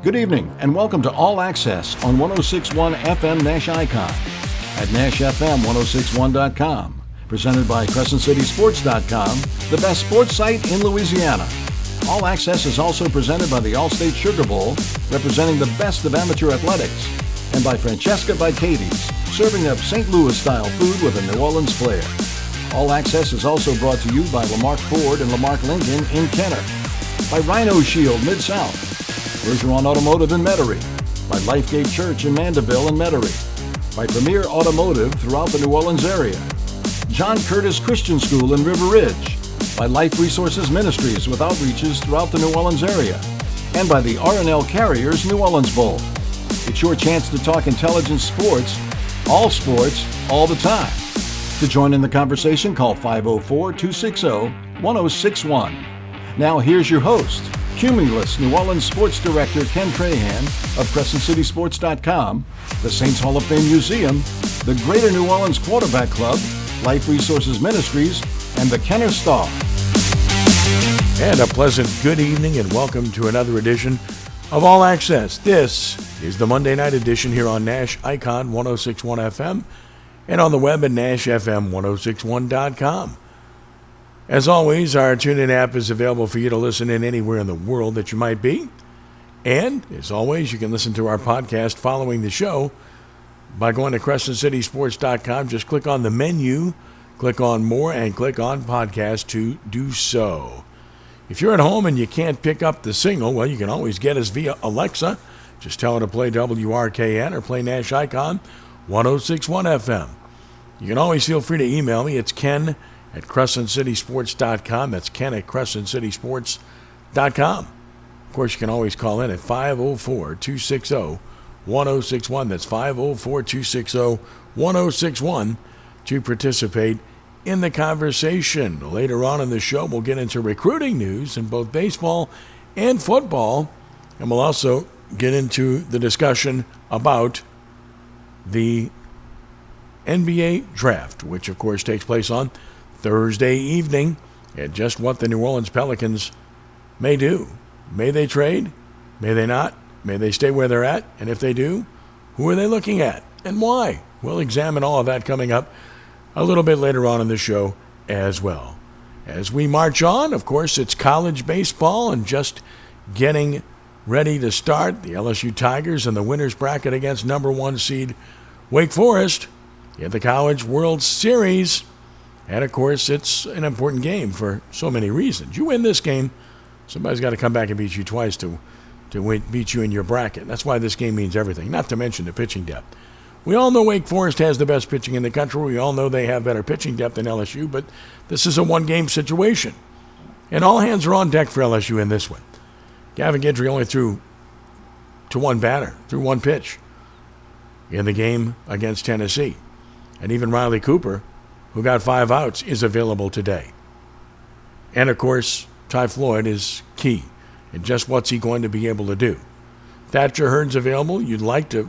Good evening and welcome to All Access on 1061 FM Nash Icon at NashFM1061.com. Presented by CrescentCitySports.com, the best sports site in Louisiana. All Access is also presented by the Allstate Sugar Bowl, representing the best of amateur athletics, and by Francesca Katie's, serving up St. Louis style food with a New Orleans flair. All Access is also brought to you by Lamarque Ford and Lamarque Lincoln in Kenner, by Rhino Shield Mid South, Bergeron Automotive in Metairie, by Lifegate Church in Mandeville and Metairie, by Premier Automotive throughout the New Orleans area, John Curtis Christian School in River Ridge, by Life Resources Ministries with outreaches throughout the New Orleans area, and by the R+L Carriers New Orleans Bowl. It's your chance to talk intelligent sports, all sports, all the time. To join in the conversation, call 504 260 1061. Now, here's your host, Cumulus New Orleans Sports Director Ken Trahan of CrescentCitySports.com, the Saints Hall of Fame Museum, the Greater New Orleans Quarterback Club, Life Resources Ministries, and the Kenner Star. And a pleasant good evening and welcome to another edition of All Access. This is the Monday night edition here on Nash Icon 1061 FM and on the web at NashFM1061.com. As always, our TuneIn app is available for you to listen in anywhere in the world that you might be. And as always, you can listen to our podcast following the show by going to CrescentCitySports.com. Just click on the menu, click on More, and click on Podcast to do so. If you're at home and you can't pick up the signal, well, you can always get us via Alexa. Just tell her to play WRKN or play Nash Icon 1061 FM. You can always feel free to email me. It's ken at crescentcitysports.com. That's ken at crescentcitysports.com. Of course, you can always call in at 504 260 1061. That's 504 260 1061 to participate in the conversation. Later on in the show, we'll get into recruiting news in both baseball and football, and we'll also get into the discussion about the NBA draft, which of course takes place on Thursday evening, and just what the New Orleans Pelicans may do. May they trade? May they not? May they stay where they're at? And if they do, who are they looking at and why? We'll examine all of that coming up a little bit later on in the show as well. As we march on, of course, it's college baseball and just getting ready to start. The LSU Tigers in the winner's bracket against number one seed Wake Forest in the College World Series. And of course, it's an important game for so many reasons. You win this game, somebody's got to come back and beat you twice to, to win, beat you in your bracket. That's why this game means everything, not to mention the pitching depth. We all know Wake Forest has the best pitching in the country. We all know they have better pitching depth than LSU, but this is a one game situation. And all hands are on deck for LSU in this one. Gavin Guidry only threw to one batter, threw one pitch in the game against Tennessee. And even Riley Cooper, who got five outs, is available today. And of course, Ty Floyd is key. And just what's he going to be able to do? Thatcher Hurd's available. You'd like to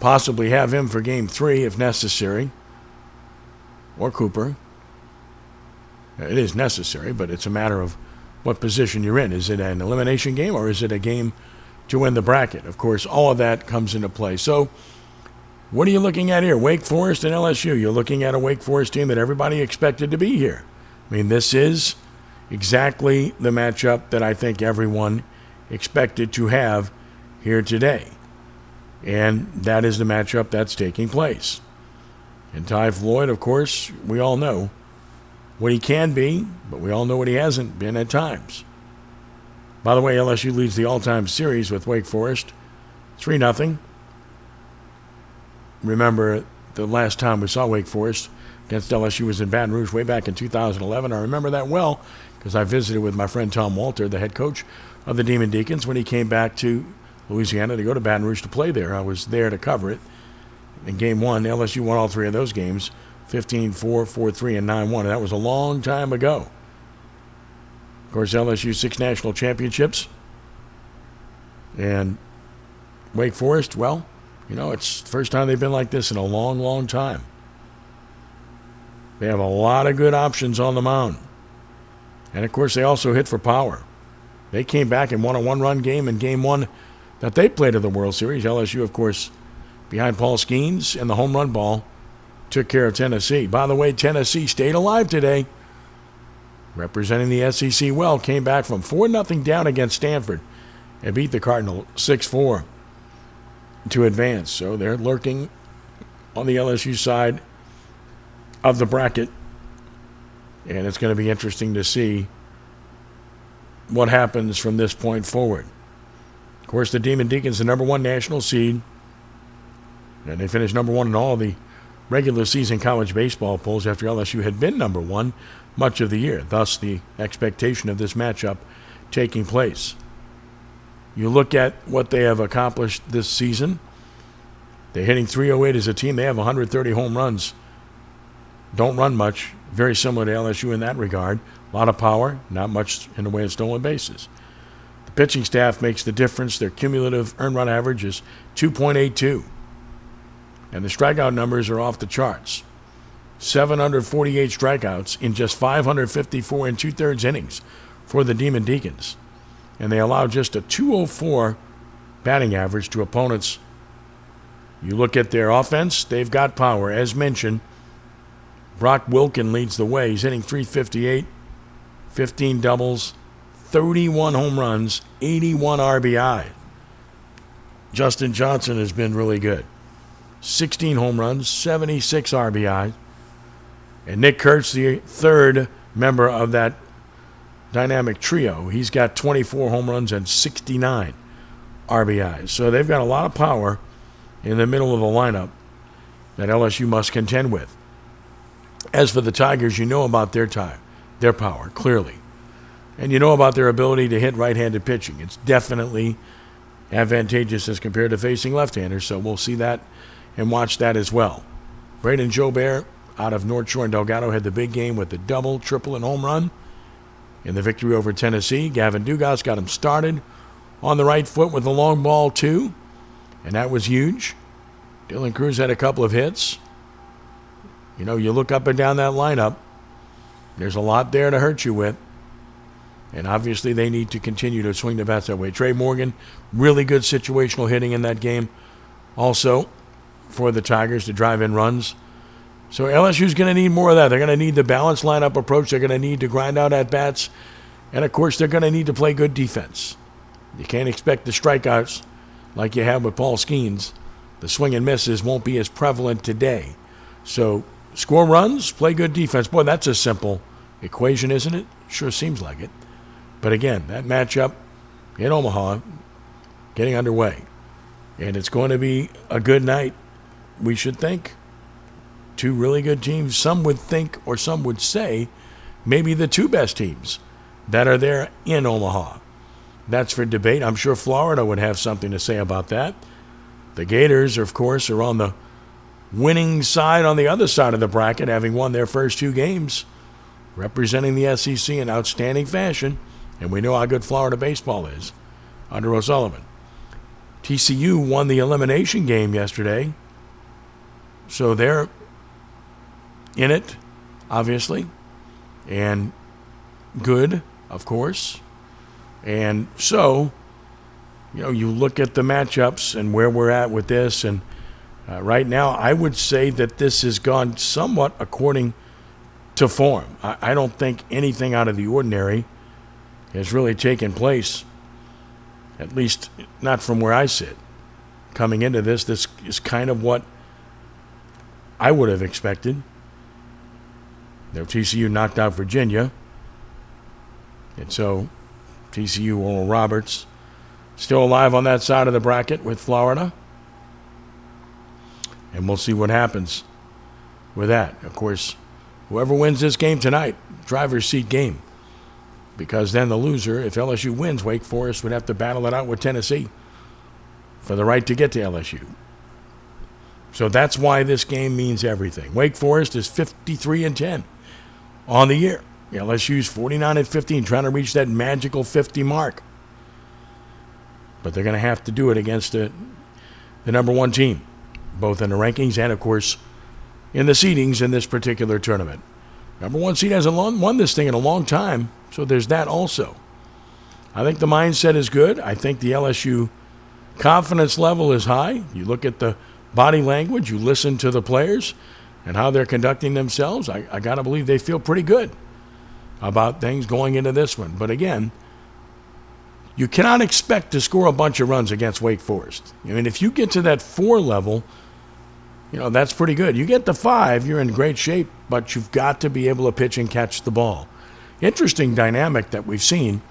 possibly have him for game three if necessary, or Cooper. It is necessary, but it's a matter of what position you're in. Is it an elimination game or is it a game to win the bracket? Of course, all of that comes into play. So, what are you looking at here? Wake Forest and LSU. You're looking at a Wake Forest team that everybody expected to be here. I mean, this is exactly the matchup that I think everyone expected to have here today. And that is the matchup that's taking place. And Ty Floyd, of course, we all know what he can be, but we all know what he hasn't been at times. By the way, LSU leads the all time series with Wake Forest 3 0. Remember, the last time we saw Wake Forest against LSU was in Baton Rouge way back in 2011. I remember that well because I visited with my friend Tom Walter, the head coach of the Demon Deacons, when he came back to Louisiana to go to Baton Rouge to play there. I was there to cover it. In game one, LSU won all three of those games 15 4, 4 3, and 9 1. That was a long time ago. Of course, LSU six national championships. And Wake Forest, well, you know, it's the first time they've been like this in a long, long time. They have a lot of good options on the mound. And of course, they also hit for power. They came back and won a one run game in game one that they played in the World Series. LSU, of course, behind Paul Skenes, and the home run ball, took care of Tennessee. By the way, Tennessee stayed alive today, representing the SEC well, came back from 4 0 down against Stanford and beat the Cardinal 6 4 to advance. So they're lurking on the LSU side of the bracket. And it's going to be interesting to see what happens from this point forward. Of course, the Demon Deacons, the number one national seed, and they finished number one in all the regular season college baseball polls after LSU had been number one much of the year. Thus, the expectation of this matchup taking place. You look at what they have accomplished this season. They're hitting 308 as a team. They have 130 home runs. Don't run much. Very similar to LSU in that regard. A lot of power, not much in the way of stolen bases. The pitching staff makes the difference. Their cumulative earned run average is 2.82. And the strikeout numbers are off the charts. 748 strikeouts in just 554 and two thirds innings for the Demon Deacons and they allow just a 204 batting average to opponents. You look at their offense, they've got power. As mentioned, Brock Wilken leads the way. He's hitting 358, 15 doubles, 31 home runs, 81 RBI. Justin Johnson has been really good. 16 home runs, 76 RBI. And Nick Kurtz, the third member of that dynamic trio. He's got 24 home runs and 69 RBIs. So they've got a lot of power in the middle of the lineup that LSU must contend with. As for the Tigers, you know about their time, their power, clearly. And you know about their ability to hit right handed pitching. It's definitely advantageous as compared to facing left handers, so we'll see that and watch that as well. Brayden Jobert out of North Shore and Delgado had the big game with the double, triple, and home run in the victory over Tennessee. Gavin Dugas got him started on the right foot with a long ball, too, and that was huge. Dylan Crews had a couple of hits. You know, you look up and down that lineup, there's a lot there to hurt you with. And obviously, they need to continue to swing the bats that way. Tre' Morgan, really good situational hitting in that game. Also, for the Tigers to drive in runs. So LSU's going to need more of that. They're going to need the balanced lineup approach. They're going to need to grind out at bats. And of course, they're going to need to play good defense. You can't expect the strikeouts like you have with Paul Skenes. The swing and misses won't be as prevalent today. So score runs, play good defense. Boy, that's a simple equation, isn't it? Sure seems like it. But again, that matchup in Omaha getting underway. And it's going to be a good night, we should think two really good teams. Some would think, or some would say, maybe the two best teams that are there in Omaha. That's for debate. I'm sure Florida would have something to say about that. The Gators, of course, are on the winning side on the other side of the bracket, having won their first two games, representing the SEC in outstanding fashion. And we know how good Florida baseball is under O'Sullivan. TCU won the elimination game yesterday, so they're in it, obviously, and good, of course. And so, you know, you look at the matchups and where we're at with this, and uh, right now, I would say that this has gone somewhat according to form. I, I don't think anything out of the ordinary has really taken place, at least not from where I sit. Coming into this, this is kind of what I would have expected. Now, TCU knocked out Virginia. And so TCU, Oral Roberts, still alive on that side of the bracket with Florida. And we'll see what happens with that. Of course, whoever wins this game tonight, driver's seat game. Because then the loser, if LSU wins, Wake Forest would have to battle it out with Tennessee for the right to get to LSU. So that's why this game means everything. Wake Forest is 53 and 10 on the year. LSU's 49 and 15, trying to reach that magical 50 mark. But they're going to have to do it against the, the number one team, both in the rankings and, of course, in the seedings in this particular tournament. Number one seed hasn't won this thing in a long time, so there's that also. I think the mindset is good. I think the LSU confidence level is high. You look at the body language, you listen to the players and how they're conducting themselves. I, I got to believe they feel pretty good about things going into this one. But again, you cannot expect to score a bunch of runs against Wake Forest. I mean, if you get to that four level, you know, that's pretty good. You get to five, you're in great shape, but you've got to be able to pitch and catch the ball. Interesting dynamic that we've seen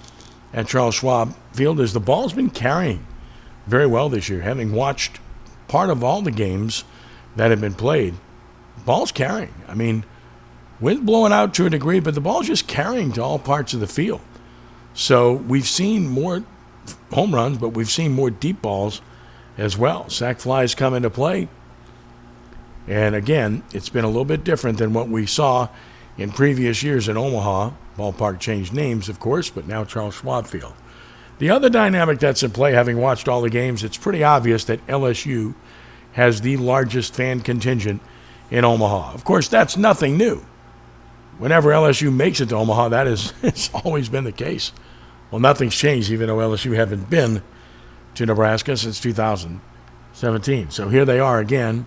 at Charles Schwab Field is the ball's been carrying very well this year. Having watched part of all the games that have been played, ball's carrying. I mean, wind blowing out to a degree, but the ball's just carrying to all parts of the field. So we've seen more home runs, but we've seen more deep balls as well. Sac flies come into play. And again, it's been a little bit different than what we saw in previous years in Omaha. Ballpark changed names, of course, but now Charles Schwab Field. The other dynamic that's in play, having watched all the games, it's pretty obvious that LSU has the largest fan contingent in Omaha. Of course, that's nothing new. Whenever LSU makes it to Omaha, that is it's always been the case. Well, nothing's changed, even though LSU haven't been to Nebraska since 2017. So here they are again,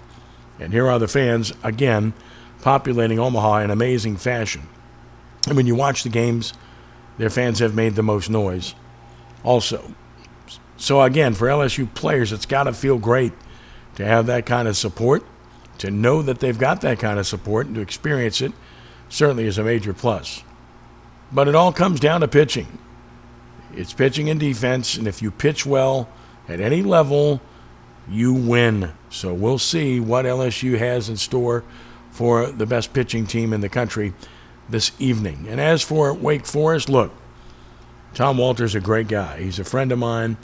and here are the fans again populating Omaha in amazing fashion. And when you watch the games, their fans have made the most noise also. So, again, for LSU players, it's got to feel great to have that kind of support, to know that they've got that kind of support, and to experience it certainly is a major plus. But it all comes down to pitching. It's pitching and defense, and if you pitch well at any level, you win. So we'll see what LSU has in store for the best pitching team in the country this evening. And as for Wake Forest, look, Tom Walter's a great guy. He's a friend of mine.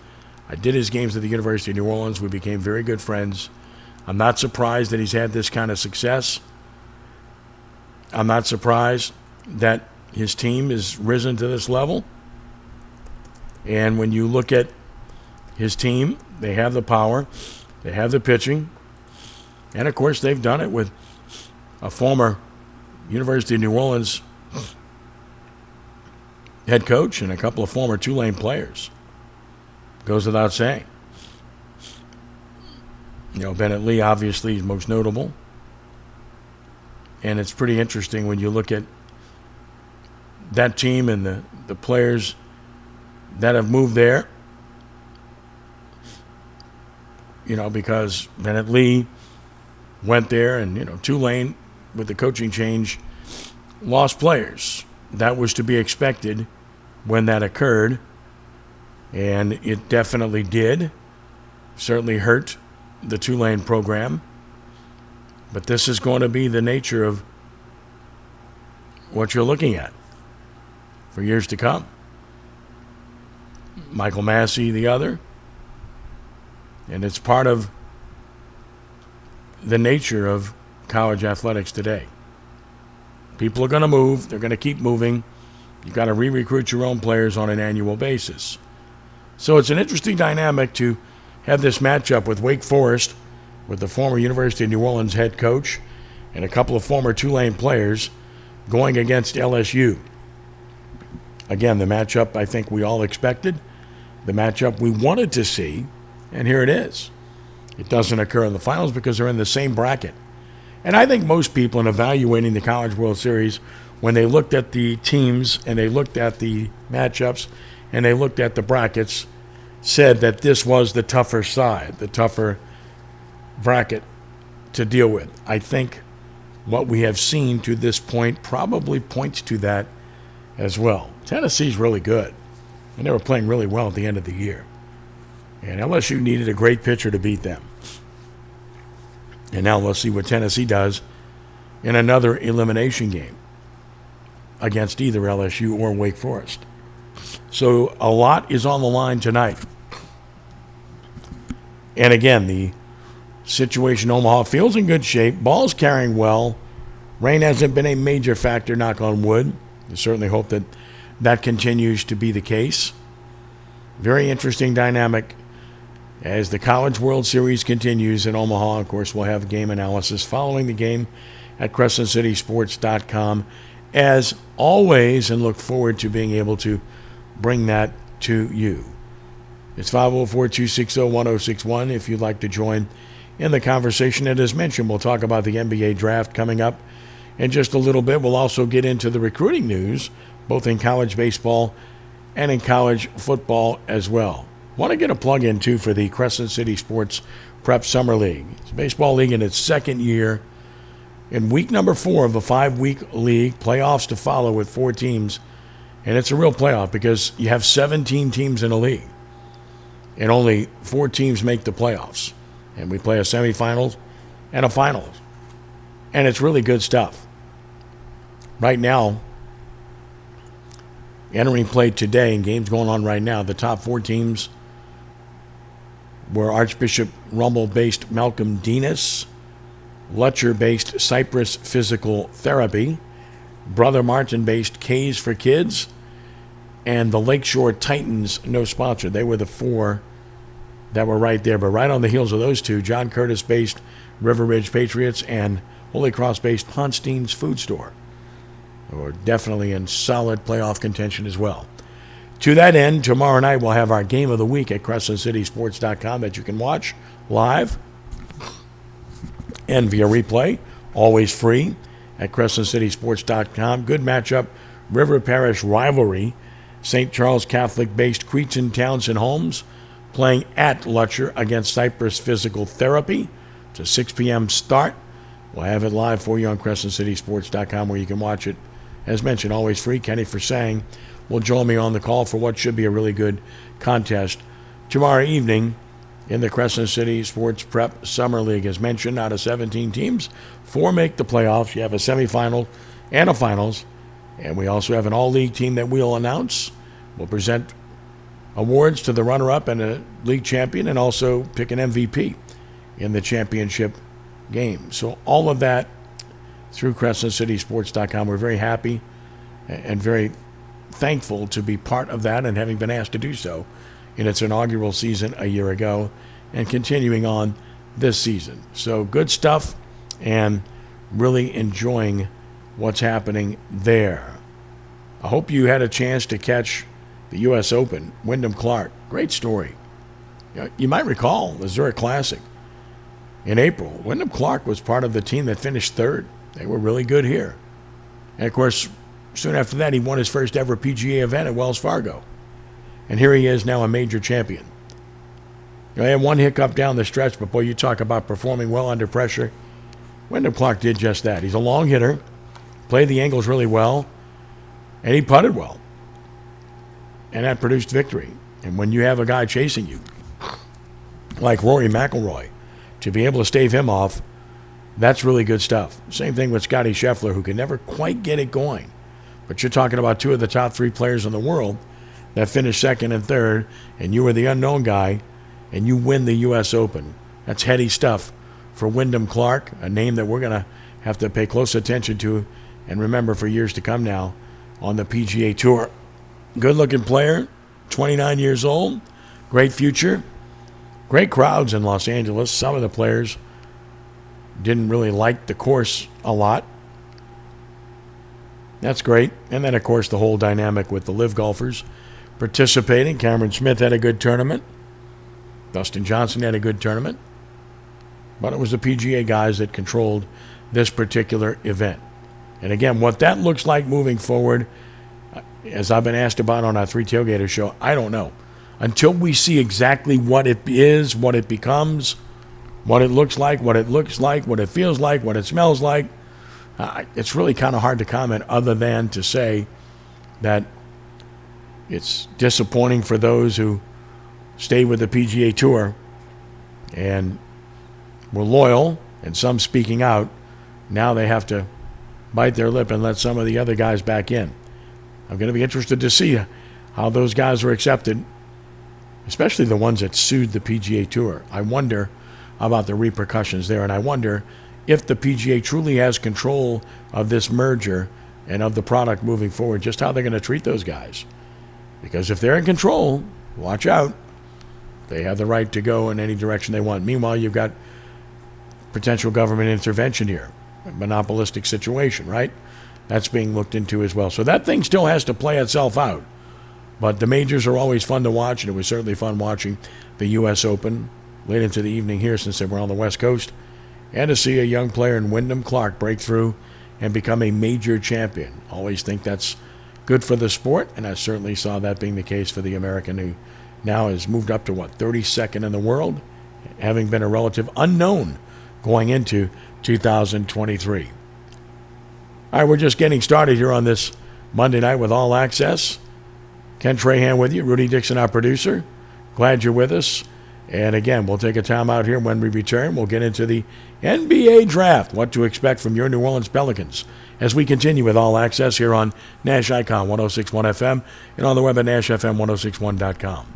I did his games at the University of New Orleans. We became very good friends. I'm not surprised that he's had this kind of success. I'm not surprised that his team has risen to this level. And when you look at his team, they have the power, they have the pitching, and of course, they've done it with a former University of New Orleans head coach and a couple of former Tulane players. Goes without saying. You know, Bennett Lee obviously is most notable. And it's pretty interesting when you look at that team and the, the players that have moved there. You know, because Bennett Lee went there and, you know, Tulane with the coaching change lost players. That was to be expected when that occurred. And it definitely did. Certainly hurt the Tulane program. But this is going to be the nature of what you're looking at for years to come. Michael Massey, the other. And it's part of the nature of college athletics today. People are going to move, they're going to keep moving. You've got to re recruit your own players on an annual basis. So it's an interesting dynamic to have this matchup with Wake Forest, with the former University of New Orleans head coach, and a couple of former Tulane players going against LSU. Again, the matchup I think we all expected, the matchup we wanted to see, and here it is. It doesn't occur in the finals because they're in the same bracket. And I think most people, in evaluating the College World Series, when they looked at the teams and they looked at the matchups and they looked at the brackets, said that this was the tougher side, the tougher bracket to deal with. I think what we have seen to this point probably points to that as well. Tennessee's really good, and they were playing really well at the end of the year. And LSU needed a great pitcher to beat them. And now let's see what Tennessee does in another elimination game against either LSU or Wake Forest. So a lot is on the line tonight. And again, the situation Omaha feels in good shape. Ball's carrying well. Rain hasn't been a major factor, knock on wood. I certainly hope that that continues to be the case. Very interesting dynamic as the College World Series continues in Omaha. Of course, we'll have game analysis following the game at CrescentCitySports.com as always and look forward to being able to bring that to you. It's 504 260 1061 if you'd like to join in the conversation. And as mentioned, we'll talk about the NBA draft coming up in just a little bit. We'll also get into the recruiting news, both in college baseball and in college football as well. Want to get a plug in, too, for the Crescent City Sports Prep Summer League. It's a baseball league in its second year. In week number four of a five week league, playoffs to follow with four teams. And it's a real playoff because you have 17 teams in a league, and only four teams make the playoffs. And we play a semifinals and a finals. And it's really good stuff. Right now, entering play today and games going on right now, the top four teams were Archbishop Rummel based Malcolm Denis, Lutcher based Cypress Physical Therapy, Brother Martin based K's for Kids, and the Lakeshore Titans, no sponsor. They were the four that were right there. But right on the heels of those two, John Curtis based River Ridge Patriots and Holy Cross based Ponstein's Food Store were definitely in solid playoff contention as well. To that end, tomorrow night we'll have our game of the week at CrescentCitySports.com that you can watch live and via replay, always free at CrescentCitySports.com. Good matchup, River Parish rivalry. St. Charles Catholic based Cretin Townsend Homes playing at Lutcher against Cypress Physical Therapy. It's a 6 p.m. start. We'll have it live for you on CrescentCitySports.com where you can watch it. As mentioned, always free. Kenny Forsang will join me on the call for what should be a really good contest tomorrow evening in the Crescent City Sports Prep Summer League. As mentioned, out of 17 teams, four make the playoffs. You have a semifinal and a finals. And we also have an all league team that we'll announce. We'll present awards to the runner up and a league champion, and also pick an MVP in the championship game. So, all of that through CrescentCitySports.com. We're very happy and very thankful to be part of that and having been asked to do so in its inaugural season a year ago and continuing on this season. So, good stuff and really enjoying what's happening there. I hope you had a chance to catch the U.S. Open. Wyndham Clark, great story. You might recall the Zurich Classic in April. Wyndham Clark was part of the team that finished third. They were really good here. And of course, soon after that, he won his first ever PGA event at Wells Fargo. And here he is now a major champion. I had one hiccup down the stretch, but boy, you talk about performing well under pressure. Wyndham Clark did just that. He's a long hitter, played the angles really well, and he putted well. And that produced victory. And when you have a guy chasing you, like Rory McIlroy, to be able to stave him off, that's really good stuff. Same thing with Scottie Scheffler, who can never quite get it going. But you're talking about two of the top three players in the world that finished second and third, and you were the unknown guy, and you win the U.S. Open. That's heady stuff for Wyndham Clark, a name that we're going to have to pay close attention to and remember for years to come now on the PGA Tour. Good looking player, 29 years old, great future, great crowds in Los Angeles. Some of the players didn't really like the course a lot. That's great. And then, of course, the whole dynamic with the LIV golfers participating. Cameron Smith had a good tournament. Dustin Johnson had a good tournament. But it was the PGA guys that controlled this particular event. And again, what that looks like moving forward, as I've been asked about on our Three Tailgaters show, I don't know. Until we see exactly what it is, what it becomes, what it looks like, what it looks like, what it feels like, what it smells like, uh, it's really kind of hard to comment other than to say that it's disappointing for those who stay with the PGA Tour and were loyal and some speaking out. Now they have to bite their lip and let some of the other guys back in. I'm going to be interested to see how those guys were accepted, especially the ones that sued the PGA Tour. I wonder about the repercussions there, and I wonder if the PGA truly has control of this merger and of the product moving forward, just how they're going to treat those guys. Because if they're in control, watch out. They have the right to go in any direction they want. Meanwhile, you've got potential government intervention here, monopolistic situation, right? That's being looked into as well. So that thing still has to play itself out. But the majors are always fun to watch, and it was certainly fun watching the U.S. Open late into the evening here since they were on the West Coast, and to see a young player in Wyndham Clark break through and become a major champion. Always think that's good for the sport, and I certainly saw that being the case for the American who now has moved up to what 32nd in the world, having been a relative unknown going into 2023. All right, we're just getting started here on this Monday night with All Access. Ken Trahan with you, Rudy Dixon, our producer. Glad you're with us. And again, we'll take a time out here. When we return, we'll get into the NBA draft, what to expect from your New Orleans Pelicans as we continue with all access here on Nash Icon 1061 FM and on the web at NashFM1061.com.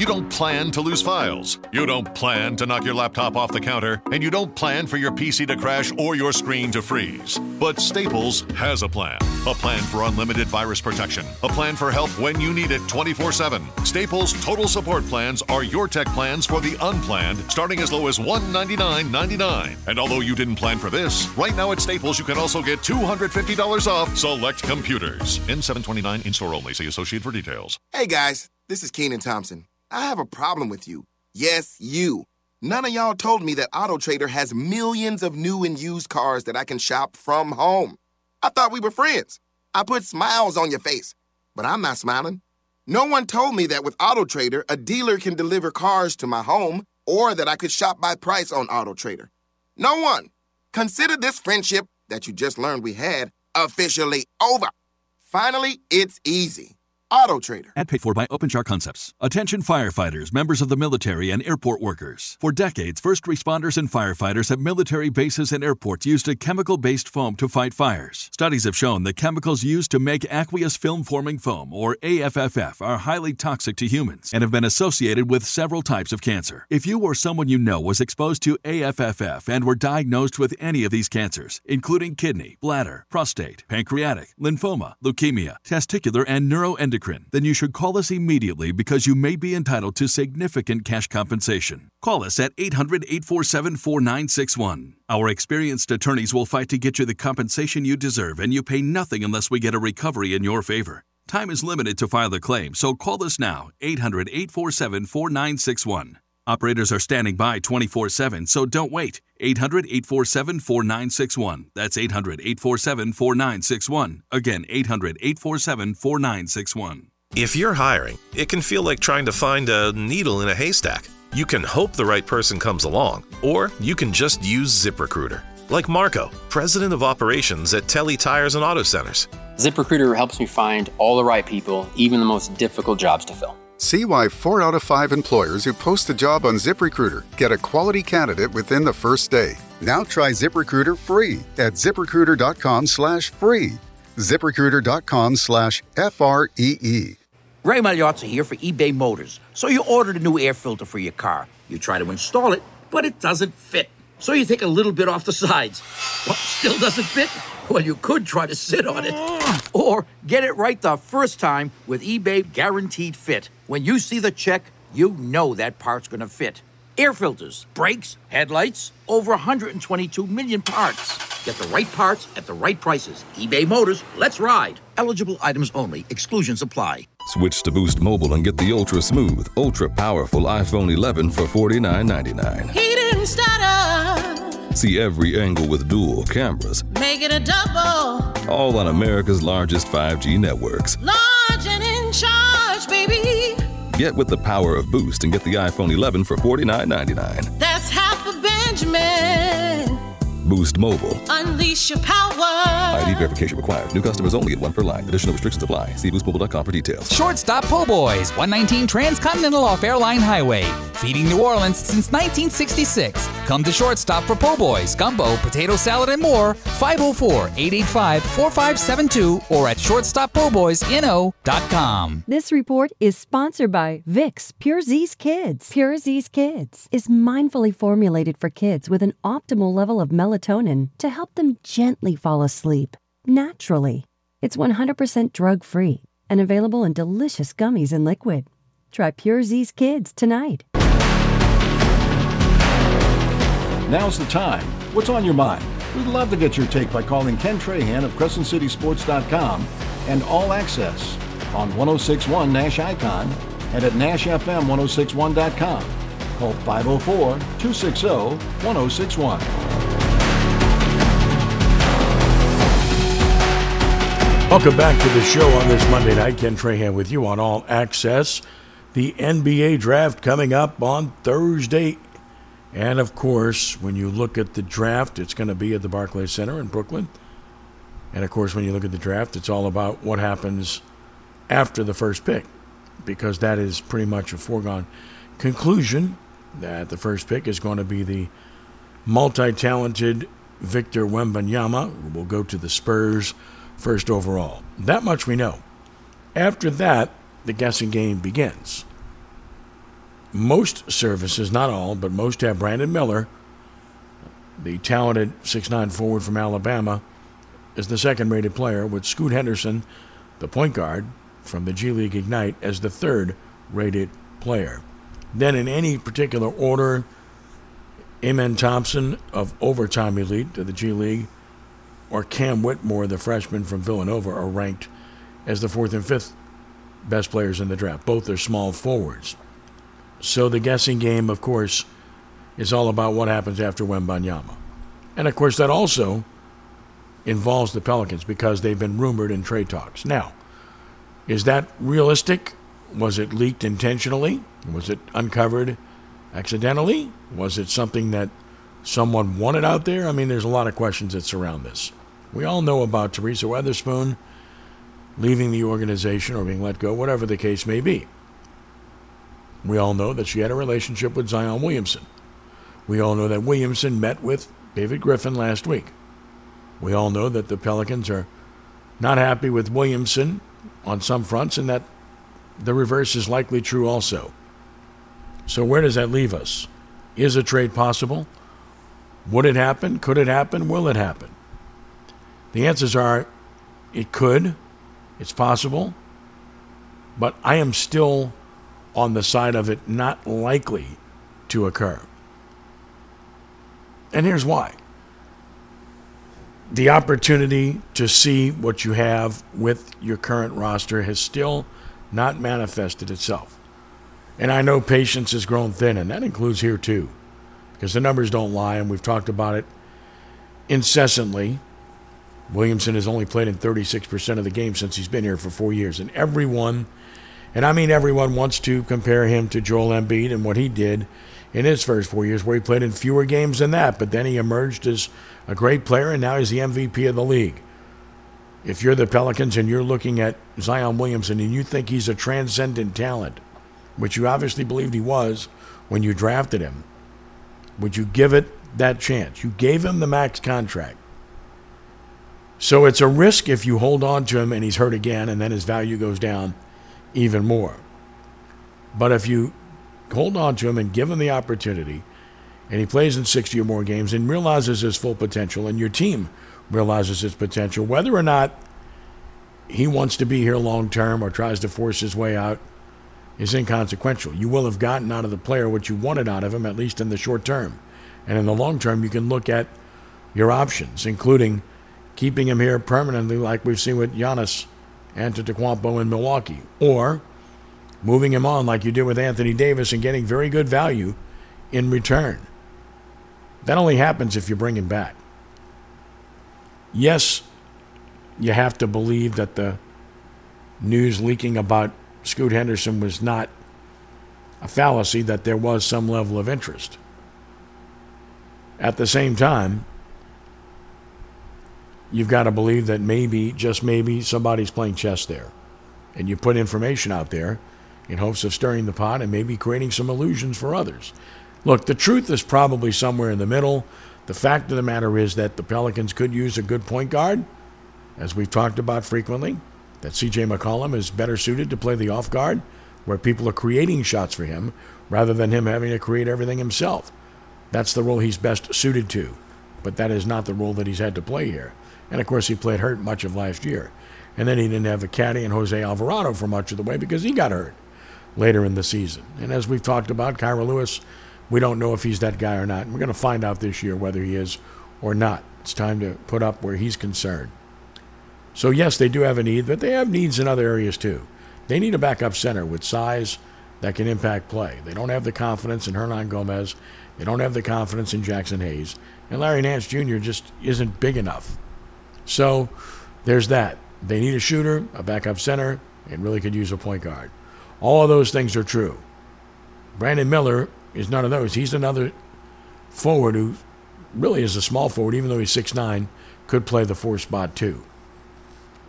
You don't plan to lose files. You don't plan to knock your laptop off the counter. And you don't plan for your PC to crash or your screen to freeze. But Staples has a plan. A plan for unlimited virus protection. A plan for help when you need it 24 7. Staples Total Support Plans are your tech plans for the unplanned, starting as low as $199.99. And although you didn't plan for this, right now at Staples you can also get $250 off select computers. N729 in store only. See Associate for details. Hey guys, this is Kenan Thompson. I have a problem with you. Yes, you. None of y'all told me that Auto Trader has millions of new and used cars that I can shop from home. I thought we were friends. I put smiles on your face, but I'm not smiling. No one told me that with Auto Trader, a dealer can deliver cars to my home or that I could shop by price on Auto Trader. No one. Consider this friendship that you just learned we had officially over. Finally, it's easy. Auto Trader. And paid for by OpenChar Concepts. Attention firefighters, members of the military, and airport workers. For decades, first responders and firefighters at military bases and airports used a chemical based foam to fight fires. Studies have shown the chemicals used to make aqueous film forming foam, or AFFF, are highly toxic to humans and have been associated with several types of cancer. If you or someone you know was exposed to AFFF and were diagnosed with any of these cancers, including kidney, bladder, prostate, pancreatic, lymphoma, leukemia, testicular, and neuroendocrine, then you should call us immediately because you may be entitled to significant cash compensation. Call us at 800 847 4961. Our experienced attorneys will fight to get you the compensation you deserve, and you pay nothing unless we get a recovery in your favor. Time is limited to file the claim, so call us now 800 847 4961. Operators are standing by 24 7, so don't wait. 800 847 4961. That's 800 847 4961. Again, 800 847 4961. If you're hiring, it can feel like trying to find a needle in a haystack. You can hope the right person comes along, or you can just use ZipRecruiter. Like Marco, president of operations at Telly Tires and Auto Centers. ZipRecruiter helps me find all the right people, even the most difficult jobs to fill. See why four out of five employers who post a job on ZipRecruiter get a quality candidate within the first day. Now try ZipRecruiter free at ziprecruiter.com slash free. ZipRecruiter.com slash F R E E. Ray Magliozzi here for eBay Motors. So you ordered a new air filter for your car. You try to install it, but it doesn't fit. So you take a little bit off the sides. What, still doesn't fit? Well, you could try to sit on it. Oh. Or get it right the first time with eBay Guaranteed Fit. When you see the check, you know that part's gonna fit. Air filters, brakes, headlights, over 122 million parts. Get the right parts at the right prices. eBay Motors, let's ride. Eligible items only, exclusions apply. Switch to Boost Mobile and get the ultra smooth, ultra powerful iPhone 11 for $49.99. He didn't stutter. See every angle with dual cameras. Make it a double. All on America's largest 5G networks. Large and in charge, baby. Get with the power of Boost and get the iPhone 11 for $49.99. Boost Mobile. Unleash your power. ID verification required. New customers only at one per line. Additional restrictions apply. See boostmobile.com for details. Shortstop Po' Boys, 119 Transcontinental off Airline Highway. Feeding New Orleans since 1966. Come to Shortstop for po' boys, gumbo, potato salad, and more. 504 885 4572 or at shortstoppo'boysno.com. This report is sponsored by Vicks Pure Z's Kids. Pure Z's Kids is mindfully formulated for kids with an optimal level of melatonin to help them gently fall asleep naturally. It's 100% drug free and available in delicious gummies and liquid. Try Pure Z's Kids tonight. Now's the time. What's on your mind? We'd love to get your take by calling Ken Trahan of CrescentCitySports.com and All Access on 1061 Nash Icon and at NashFM1061.com. Call 504 260 1061. Welcome back to the show on this Monday night. Ken Trahan with you on All Access. The NBA draft coming up on Thursday. And of course, when you look at the draft, it's going to be at the Barclays Center in Brooklyn. And of course, when you look at the draft, it's all about what happens after the first pick, because that is pretty much a foregone conclusion that the first pick is going to be the multi talented Victor Wembanyama, who will go to the Spurs first overall. That much we know. After that, the guessing game begins. Most services, not all, but most have Brandon Miller, the talented 6'9 forward from Alabama, as the second rated player, with Scoot Henderson, the point guard from the G League Ignite, as the third rated player. Then, in any particular order, Amen Thompson of Overtime Elite to the G League, or Cam Whitmore, the freshman from Villanova, are ranked as the fourth and fifth best players in the draft. Both are small forwards. So the guessing game, of course, is all about what happens after Wembanyama. And of course, that also involves the Pelicans because they've been rumored in trade talks. Now, is that realistic? Was it leaked intentionally? Was it uncovered accidentally? Was it something that someone wanted out there? I mean, there's a lot of questions that surround this. We all know about Teresa Weatherspoon leaving the organization or being let go, whatever the case may be. We all know that she had a relationship with Zion Williamson. We all know that Williamson met with David Griffin last week. We all know that the Pelicans are not happy with Williamson on some fronts and that the reverse is likely true also. So, where does that leave us? Is a trade possible? Would it happen? Could it happen? Will it happen? The answers are it could, it's possible, but I am still on the side of it not likely to occur. And here's why the opportunity to see what you have with your current roster has still not manifested itself. And I know patience has grown thin, and that includes here too, because the numbers don't lie, and we've talked about it incessantly. Williamson has only played in 36% of the games since he's been here for four years, and everyone, and I mean everyone, wants to compare him to Joel Embiid and what he did in his first four years, where he played in fewer games than that, but then he emerged as a great player, and now he's the MVP of the league. If you're the Pelicans and you're looking at Zion Williamson and you think he's a transcendent talent, which you obviously believed he was when you drafted him, would you give it that chance? You gave him the max contract. So it's a risk if you hold on to him and he's hurt again and then his value goes down even more. But if you hold on to him and give him the opportunity and he plays in 60 or more games and realizes his full potential and your team realizes his potential, whether or not he wants to be here long term or tries to force his way out is inconsequential. You will have gotten out of the player what you wanted out of him, at least in the short term. And in the long term, you can look at your options, including keeping him here permanently, like we've seen with Giannis and to Antetokounmpo in Milwaukee, or moving him on like you did with Anthony Davis and getting very good value in return. That only happens if you bring him back. Yes, you have to believe that the news leaking about Scoot Henderson was not a fallacy, that there was some level of interest. At the same time, you've got to believe that maybe, just maybe, somebody's playing chess there. And you put information out there in hopes of stirring the pot and maybe creating some illusions for others. Look, the truth is probably somewhere in the middle. The fact of the matter is that the Pelicans could use a good point guard, as we've talked about frequently, that CJ McCollum is better suited to play the off guard, where people are creating shots for him rather than him having to create everything himself. That's the role he's best suited to, but that is not the role that he's had to play here. And of course, he played hurt much of last year. And then he didn't have a caddy and Jose Alvarado for much of the way because he got hurt later in the season. And as we've talked about, Kira Lewis, we don't know if he's that guy or not. We're going to find out this year whether he is or not. It's time to put up where he's concerned. So, yes, they do have a need, but they have needs in other areas too. They need a backup center with size that can impact play. They don't have the confidence in Hernangomez. They don't have the confidence in Jaxson Hayes. And Larry Nance Jr. just isn't big enough. So there's that. They need a shooter, a backup center, and really could use a point guard. All of those things are true. Brandon Miller is none of those. He's another forward who really is a small forward, even though he's 6'9, could play the four spot too.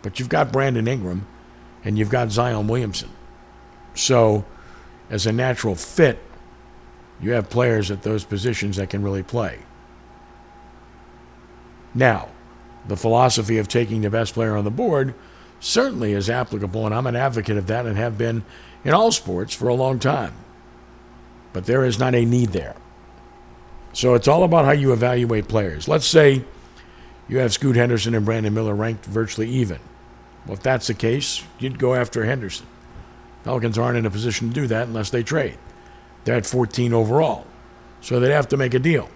But you've got Brandon Ingram and you've got Zion Williamson. So, as a natural fit, you have players at those positions that can really play. Now, the philosophy of taking the best player on the board certainly is applicable, and I'm an advocate of that and have been in all sports for a long time. But there is not a need there. So it's all about how you evaluate players. Let's say you have Scoot Henderson and Brandon Miller ranked virtually even. Well, if that's the case, you'd go after Henderson. Pelicans aren't in a position to do that unless they trade. They're at 14 overall. So they'd have to make a deal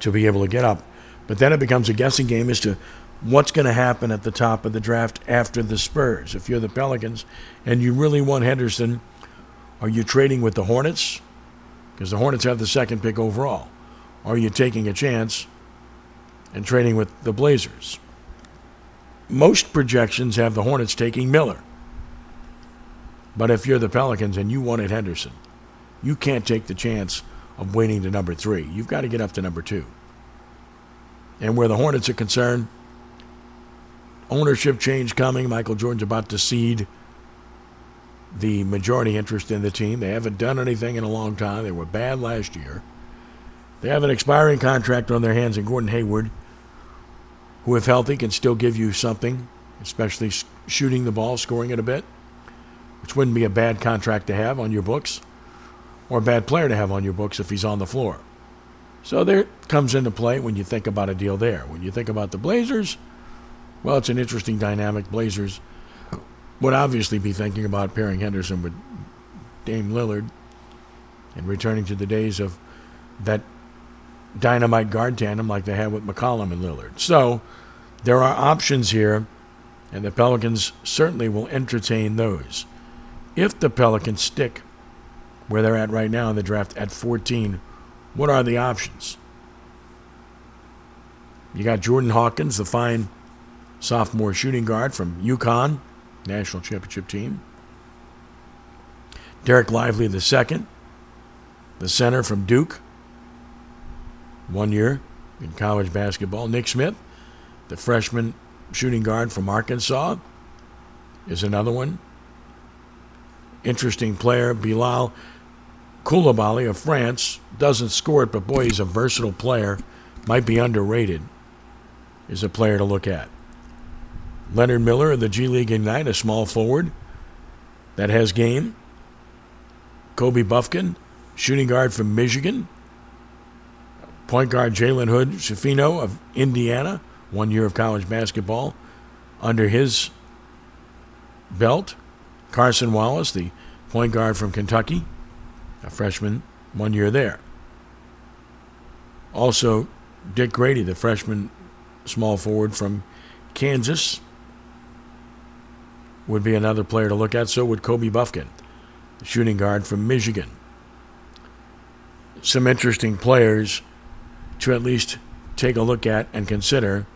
to be able to get up. But then it becomes a guessing game as to what's going to happen at the top of the draft after the Spurs. If you're the Pelicans and you really want Henderson, are you trading with the Hornets? Because the Hornets have the second pick overall. Are you taking a chance and trading with the Blazers? Most projections have the Hornets taking Miller. But if you're the Pelicans and you wanted Henderson, you can't take the chance of waiting to number three. You've got to get up to number two. And where the Hornets are concerned, ownership change coming. Michael Jordan's about to cede the majority interest in the team. They haven't done anything in a long time. They were bad last year. They have an expiring contract on their hands in Gordon Hayward, who, if healthy, can still give you something, especially shooting the ball, scoring it a bit, which wouldn't be a bad contract to have on your books or a bad player to have on your books if he's on the floor. So there comes into play when you think about a deal there. When you think about the Blazers, well, it's an interesting dynamic. Blazers would obviously be thinking about pairing Henderson with Dame Lillard and returning to the days of that dynamite guard tandem like they had with McCollum and Lillard. So there are options here, and the Pelicans certainly will entertain those. If the Pelicans stick where they're at right now in the draft at 14, what are the options? You got Jordan Hawkins, the fine sophomore shooting guard from UConn, national championship team. Dereck Lively the second, the center from Duke, one year in college basketball. Nick Smith, the freshman shooting guard from Arkansas, is another one. Interesting player, Bilal Coulibaly of France doesn't score it, but boy, he's a versatile player. Might be underrated. Is a player to look at. Leonard Miller of the G League Ignite, a small forward that has game. Kobe Bufkin, shooting guard from Michigan. Point guard Jalen Hood Schifino of Indiana, one year of college basketball under his belt. Carson Wallace, the point guard from Kentucky, a freshman, one year there. Also, Dick Grady, the freshman small forward from Kansas, would be another player to look at. So would Kobe Bufkin, shooting guard from Michigan. Some interesting players to at least take a look at and consider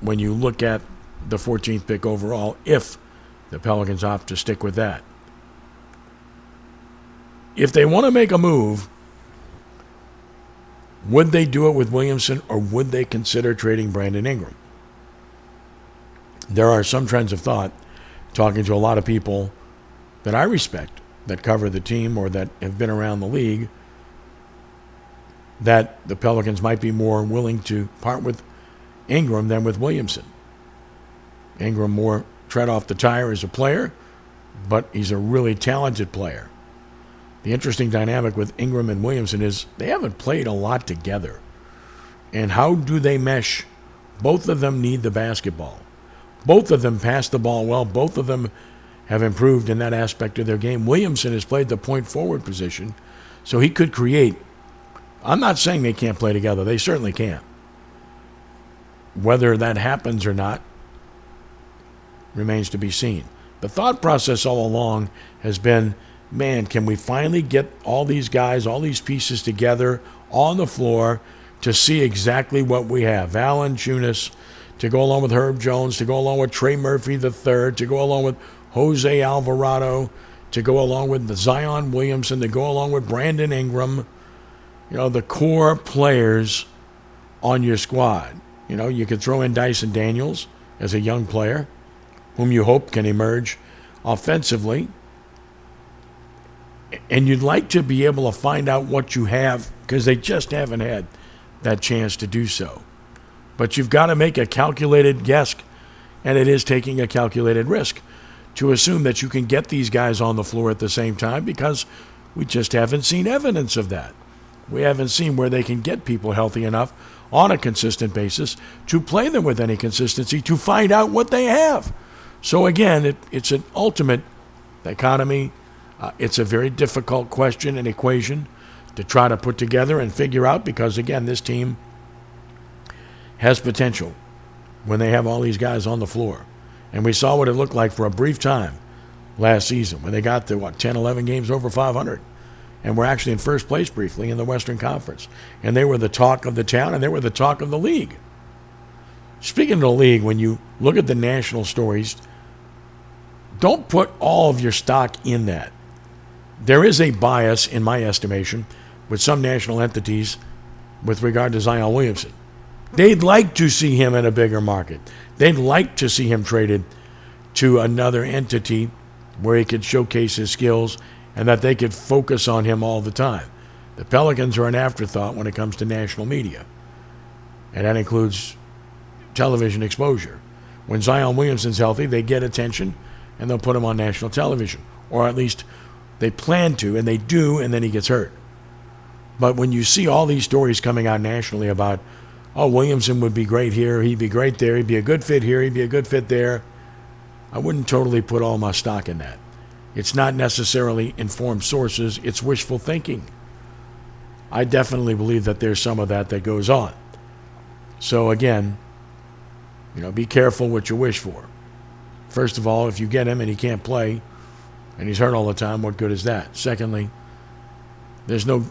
when you look at the 14th pick overall, if the Pelicans opt to stick with that. If they want to make a move, would they do it with Williamson or would they consider trading Brandon Ingram? There are some trends of thought, talking to a lot of people that I respect, that cover the team or that have been around the league that the Pelicans might be more willing to part with Ingram than with Williamson. Ingram more tread off the tire as a player, but he's a really talented player. The interesting dynamic with Ingram and Williamson is they haven't played a lot together. And how do they mesh? Both of them need the basketball. Both of them pass the ball well. Both of them have improved in that aspect of their game. Williamson has played the point forward position, so he could create. I'm not saying they can't play together, they certainly can. Whether that happens or not remains to be seen. The thought process all along has been man, can we finally get all these guys, all these pieces together on the floor to see exactly what we have? Valanciunas to go along with Herb Jones, to go along with Trey Murphy III, to go along with Jose Alvarado, to go along with Zion Williamson, to go along with Brandon Ingram. You know, the core players on your squad. You know, you could throw in Dyson Daniels as a young player, whom you hope can emerge offensively. And you'd like to be able to find out what you have because they just haven't had that chance to do so. But you've got to make a calculated guess, and it is taking a calculated risk to assume that you can get these guys on the floor at the same time because we just haven't seen evidence of that. We haven't seen where they can get people healthy enough on a consistent basis to play them with any consistency to find out what they have. So, again, it, it's an ultimate dichotomy. Uh, it's a very difficult question and equation to try to put together and figure out because, again, this team has potential when they have all these guys on the floor. And we saw what it looked like for a brief time last season when they got to, what, 10, 11 games over 500 and were actually in first place briefly in the Western Conference. And they were the talk of the town and they were the talk of the league. Speaking of the league, when you look at the national stories, don't put all of your stock in that. There is a bias, in my estimation, with some national entities with regard to Zion Williamson. They'd like to see him in a bigger market. They'd like to see him traded to another entity where he could showcase his skills and that they could focus on him all the time. The Pelicans are an afterthought when it comes to national media, and that includes television exposure. When Zion Williamson's healthy, they get attention and they'll put him on national television, or at least they plan to, and they do, and then he gets hurt. But when you see all these stories coming out nationally about, oh, Williamson would be great here, he'd be great there, he'd be a good fit here, he'd be a good fit there, I wouldn't totally put all my stock in that. It's not necessarily informed sources, it's wishful thinking. I definitely believe that there's some of that that goes on. So, again, you know, be careful what you wish for. First of all, if you get him and he can't play and he's hurt all the time, what good is that? Secondly, there's no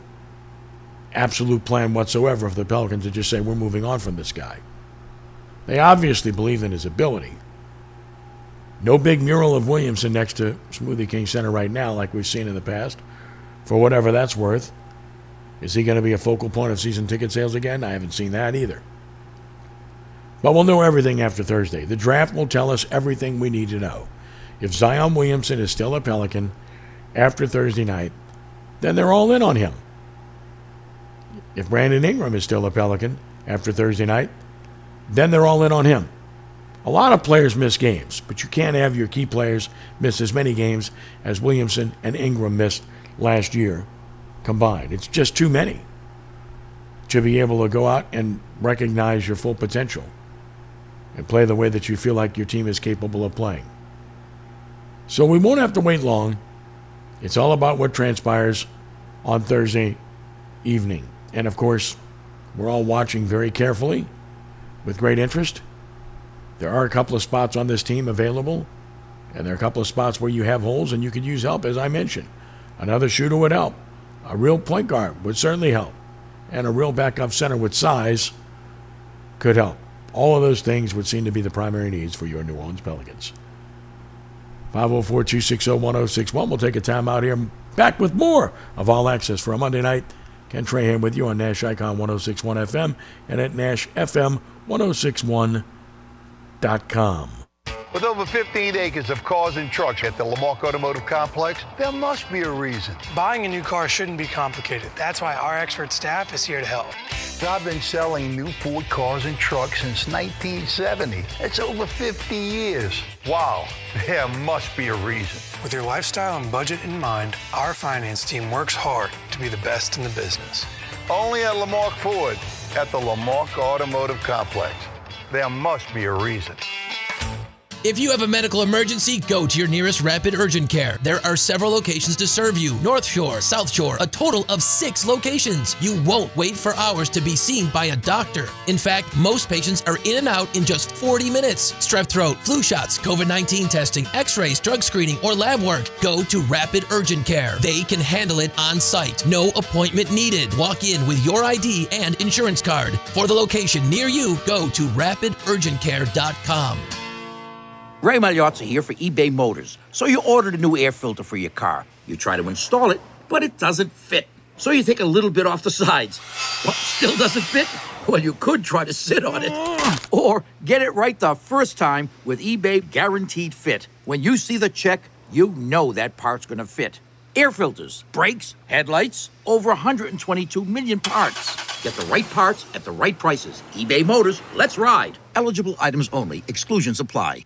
absolute plan whatsoever for the Pelicans to just say, we're moving on from this guy. They obviously believe in his ability. No big mural of Williamson next to Smoothie King Center right now, like we've seen in the past, for whatever that's worth. Is he going to be a focal point of season ticket sales again? I haven't seen that either. But we'll know everything after Thursday. The draft will tell us everything we need to know. If Zion Williamson is still a Pelican after Thursday night, then they're all in on him. If Brandon Ingram is still a Pelican after Thursday night, then they're all in on him. A lot of players miss games, but you can't have your key players miss as many games as Williamson and Ingram missed last year combined. It's just too many to be able to go out and recognize your full potential and play the way that you feel like your team is capable of playing. So we won't have to wait long. It's all about what transpires on Thursday evening. And of course, we're all watching very carefully with great interest. There are a couple of spots on this team available, and there are a couple of spots where you have holes and you could use help, as I mentioned. Another shooter would help. A real point guard would certainly help. And a real backup center with size could help. All of those things would seem to be the primary needs for your New Orleans Pelicans. 504 260 1061. We'll take a time out here. Back with more of All Access for a Monday night. Ken Trahan with you on Nash Icon 1061 FM and at Nash FM 1061.com. With over 15 acres of cars and trucks at the Lamarque Automotive Complex, there must be a reason. Buying a new car shouldn't be complicated. That's why our expert staff is here to help. I've been selling new Ford cars and trucks since 1970. It's over 50 years. Wow, there must be a reason. With your lifestyle and budget in mind, our finance team works hard to be the best in the business. Only at Lamarque Ford at the Lamarque Automotive Complex. There must be a reason. If you have a medical emergency, go to your nearest Rapid Urgent Care. There are several locations to serve you North Shore, South Shore, a total of six locations. You won't wait for hours to be seen by a doctor. In fact, most patients are in and out in just 40 minutes. Strep throat, flu shots, COVID 19 testing, x rays, drug screening, or lab work. Go to Rapid Urgent Care. They can handle it on site. No appointment needed. Walk in with your ID and insurance card. For the location near you, go to rapidurgentcare.com. Ray Magliozzi here for eBay Motors. So you ordered a new air filter for your car. You try to install it, but it doesn't fit. So you take a little bit off the sides. What, still doesn't fit? Well, you could try to sit on it. Mm. Or get it right the first time with eBay Guaranteed Fit. When you see the check, you know that part's gonna fit. Air filters, brakes, headlights, over 122 million parts. Get the right parts at the right prices. eBay Motors, let's ride. Eligible items only, exclusions apply.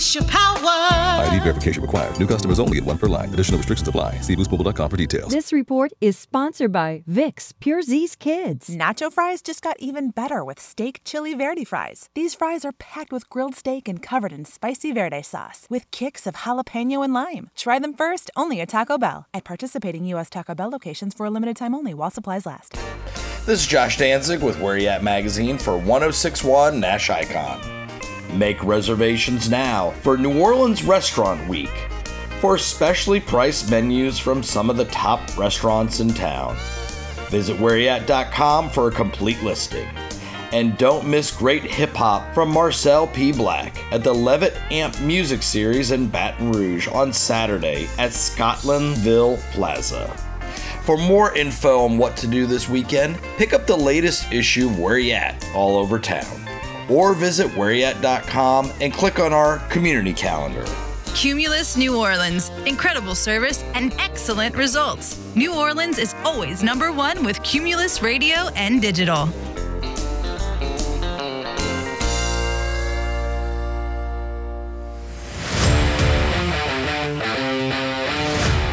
Unleash your power. ID verification required. New customers only at one per line. Additional restrictions apply. See boostmobile.com for details. This report is sponsored by Vicks Pure Z's Kids. Nacho fries just got even better with steak chili verde fries. These fries are packed with grilled steak and covered in spicy verde sauce with kicks of jalapeno and lime. Try them first only at Taco Bell. At participating U.S. Taco Bell locations for a limited time only while supplies last. This is Josh Danzig with Where You At Magazine for 1061 Nash Icon. Make reservations now for New Orleans Restaurant Week for specially priced menus from some of the top restaurants in town. Visit whereyat.com for a complete listing. And don't miss great hip hop from Marcel P. Black at the Levitt Amp Music Series in Baton Rouge on Saturday at Scotlandville Plaza. For more info on what to do this weekend, pick up the latest issue of Where You At all over town. Or visit whereyat.com and click on our community calendar. Cumulus New Orleans. Incredible service and excellent results. New Orleans is always number one with Cumulus Radio and Digital.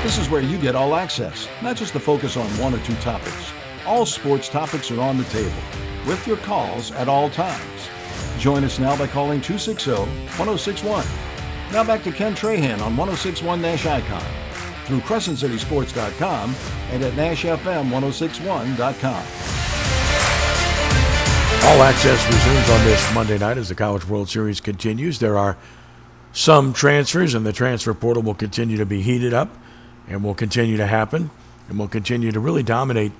This is where you get all access, not just the focus on one or two topics. All sports topics are on the table, with your calls at all times. Join us now by calling 260 1061. Now back to Ken Trahan on 1061 Nash Icon through CrescentCitySports.com and at NashFM1061.com. All access resumes on this Monday night as the College World Series continues. There are some transfers, and the transfer portal will continue to be heated up and will continue to happen and will continue to really dominate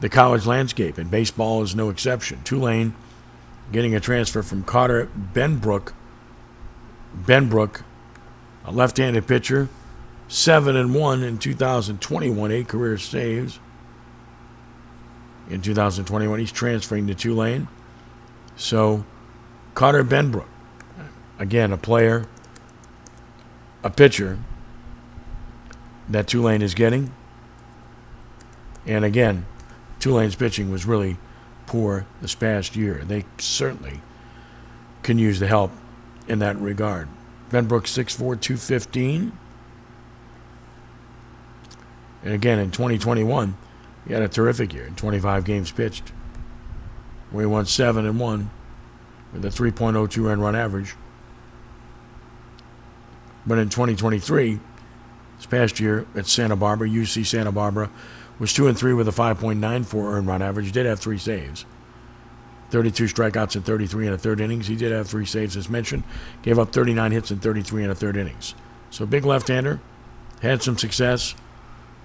the college landscape. And baseball is no exception. Tulane getting a transfer from Carter Benbrook. Benbrook, a left-handed pitcher, seven and one in 2021, eight career saves. In 2021, he's transferring to Tulane. So, Carter Benbrook, again, a player, a pitcher that Tulane is getting. And again, Tulane's pitching was really poor this past year. They certainly can use the help in that regard. Ben Brooks, 6'4, 215. And again, in 2021, he had a terrific year in 25 games pitched, where he won 7 and 1 with a 3.02 run run average. But in 2023, this past year at Santa Barbara, UC Santa Barbara, was 2 and 3 with a 5.94 earned run average. He did have three saves. 32 strikeouts in 33 and a third innings. He did have three saves, as mentioned. Gave up 39 hits in 33 and a third innings. So big left-hander, had some success.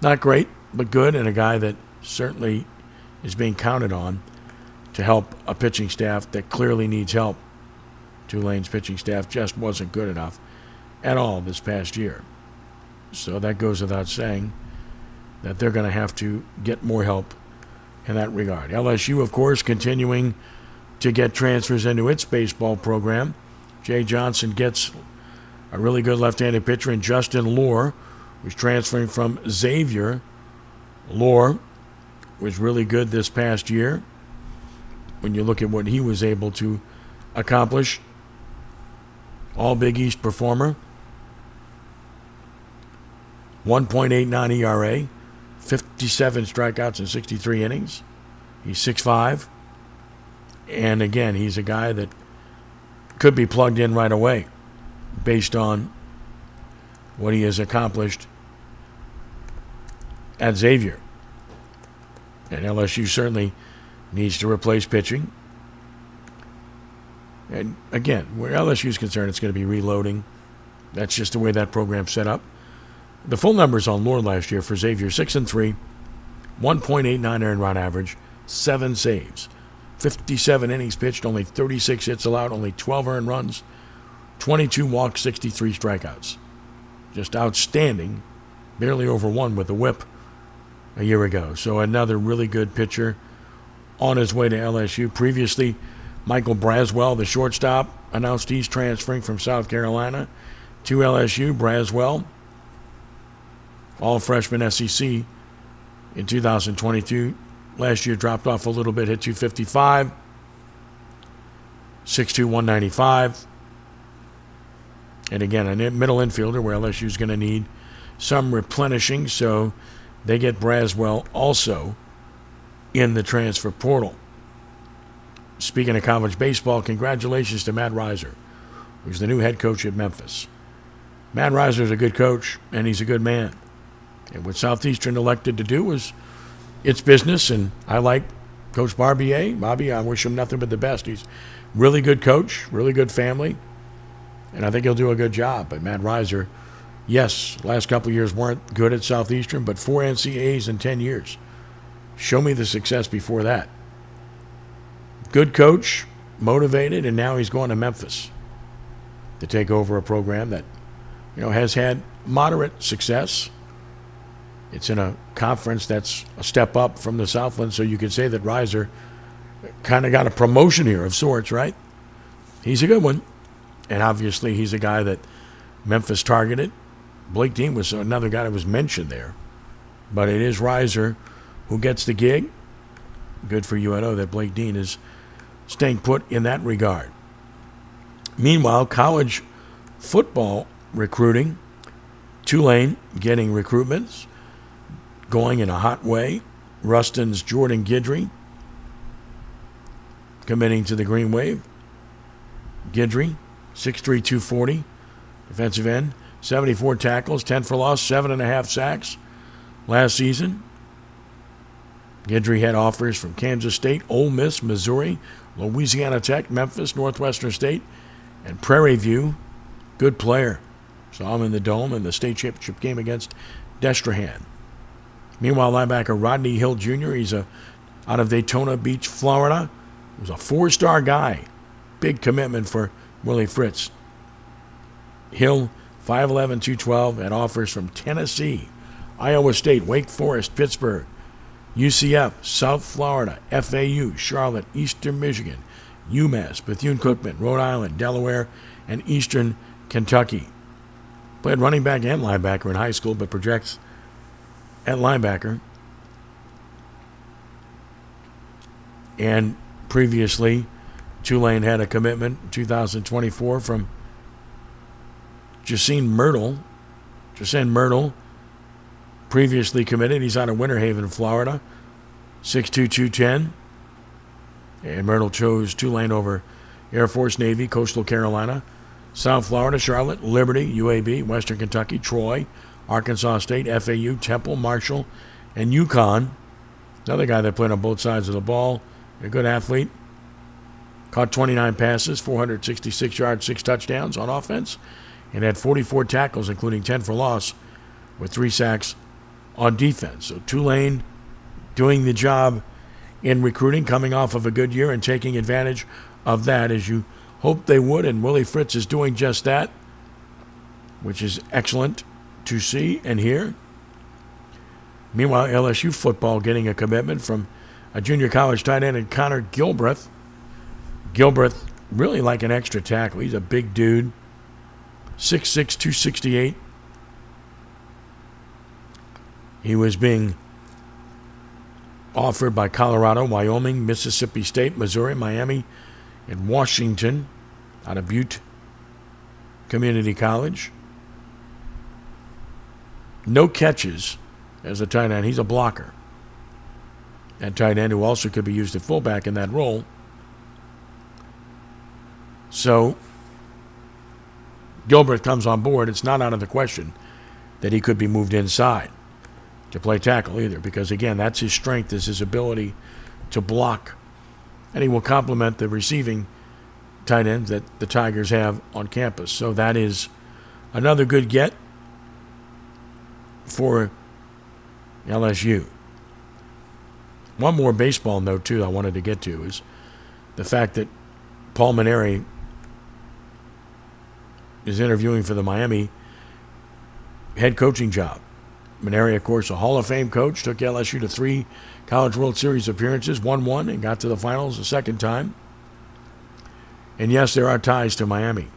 Not great but good, and a guy that certainly is being counted on to help a pitching staff that clearly needs help. Tulane's pitching staff just wasn't good enough at all this past year. So that goes without saying that they're going to have to get more help in that regard. LSU, of course, continuing to get transfers into its baseball program. Jay Johnson gets a really good left handed pitcher in Justin Loer, who's transferring from Xavier. Loer was really good this past year when you look at what he was able to accomplish. All Big East performer. 1.89 ERA, 57 strikeouts in 63 innings. He's 6'5. And again, he's a guy that could be plugged in right away based on what he has accomplished at Xavier. And LSU certainly needs to replace pitching. And again, where LSU is concerned, it's going to be reloading. That's just the way that program's set up. The full numbers on Loer last year for Xavier 6 and 3, 1.89 earned run average, 7 saves, 57 innings pitched, only 36 hits allowed, only 12 earned runs, 22 walks, 63 strikeouts. Just outstanding. Barely over one with a whip a year ago. So another really good pitcher on his way to LSU. Previously, Michael Braswell, the shortstop, announced he's transferring from South Carolina to LSU. Braswell, all freshman SEC in 2022. Last year dropped off a little bit, hit 255, 6'2, 195. And again, a middle infielder where LSU is going to need some replenishing, so they get Braswell also in the transfer portal. Speaking of college baseball, congratulations to Matt Riser, who's the new head coach at Memphis. Matt Riser is a good coach, and he's a good man. And what Southeastern elected to do was its business, and I like Coach Barbier. Bobby, I wish him nothing but the best. He's really good coach, really good family, and I think he'll do a good job. But Matt Riser, yes, last couple years weren't good at Southeastern, but four NCAAs in 10 years. Show me the success before that. Good coach, motivated, and now he's going to Memphis to take over a program that, you know, has had moderate success. It's in a conference that's a step up from the Southland, so you could say that Riser kind of got a promotion here of sorts, right? He's a good one. And obviously, he's a guy that Memphis targeted. Blake Dean was another guy that was mentioned there. But it is Riser who gets the gig. Good for UNO that Blake Dean is staying put in that regard. Meanwhile, college football recruiting, Tulane getting recruitments, going in a hot way. Ruston's Jordan Guidry committing to the Green Wave. Guidry, 6'3", 240, defensive end, 74 tackles, 10 for loss, 7.5 sacks last season. Guidry had offers from Kansas State, Ole Miss, Missouri, Louisiana Tech, Memphis, Northwestern State, and Prairie View. Good player. Saw him in the Dome in the state championship game against Destrehan. Meanwhile, linebacker Rodney Hill Jr., he's a, out of Daytona Beach, Florida. Was a four star guy. Big commitment for Willie Fritz. Hill, 5'11, 212, had offers from Tennessee, Iowa State, Wake Forest, Pittsburgh, UCF, South Florida, FAU, Charlotte, Eastern Michigan, UMass, Bethune Cookman, Rhode Island, Delaware, and Eastern Kentucky. Played running back and linebacker in high school, but projects at linebacker. And previously, Tulane had a commitment 2024 from Jacine Myrtle. Jacine Myrtle, previously committed. He's out of Winter Haven, Florida. 62210. And Myrtle chose Tulane over Air Force, Navy, Coastal Carolina, South Florida, Charlotte, Liberty, UAB, Western Kentucky, Troy, Arkansas State, FAU, Temple, Marshall, and UConn. Another guy that played on both sides of the ball. A good athlete. Caught 29 passes, 466 yards, six touchdowns on offense, and had 44 tackles, including 10 for loss, with three sacks on defense. So Tulane doing the job in recruiting, coming off of a good year and taking advantage of that as you hope they would. And Willie Fritz is doing just that, which is excellent to see and hear. Meanwhile, LSU football getting a commitment from a junior college tight end Connor Gilbreth. Gilbreth, really like an extra tackle. He's a big dude, 6'6, 268. He was being offered by Colorado, Wyoming, Mississippi State, Missouri, Miami, and Washington out of Butte Community College. No catches as a tight end. He's a blocker. And tight end who also could be used at fullback in that role. So Gilbert comes on board. It's not out of the question that he could be moved inside to play tackle either, because again, that's his strength is his ability to block, and he will complement the receiving tight ends that the Tigers have on campus. So that is another good get for LSU. One more baseball note too I wanted to get to is the fact that Paul Mainieri is interviewing for the Miami head coaching job. Mainieri, of course, a Hall of Fame coach, took LSU to three College World Series appearances, won one, and got to the finals a second time. And yes, there are ties to Miami.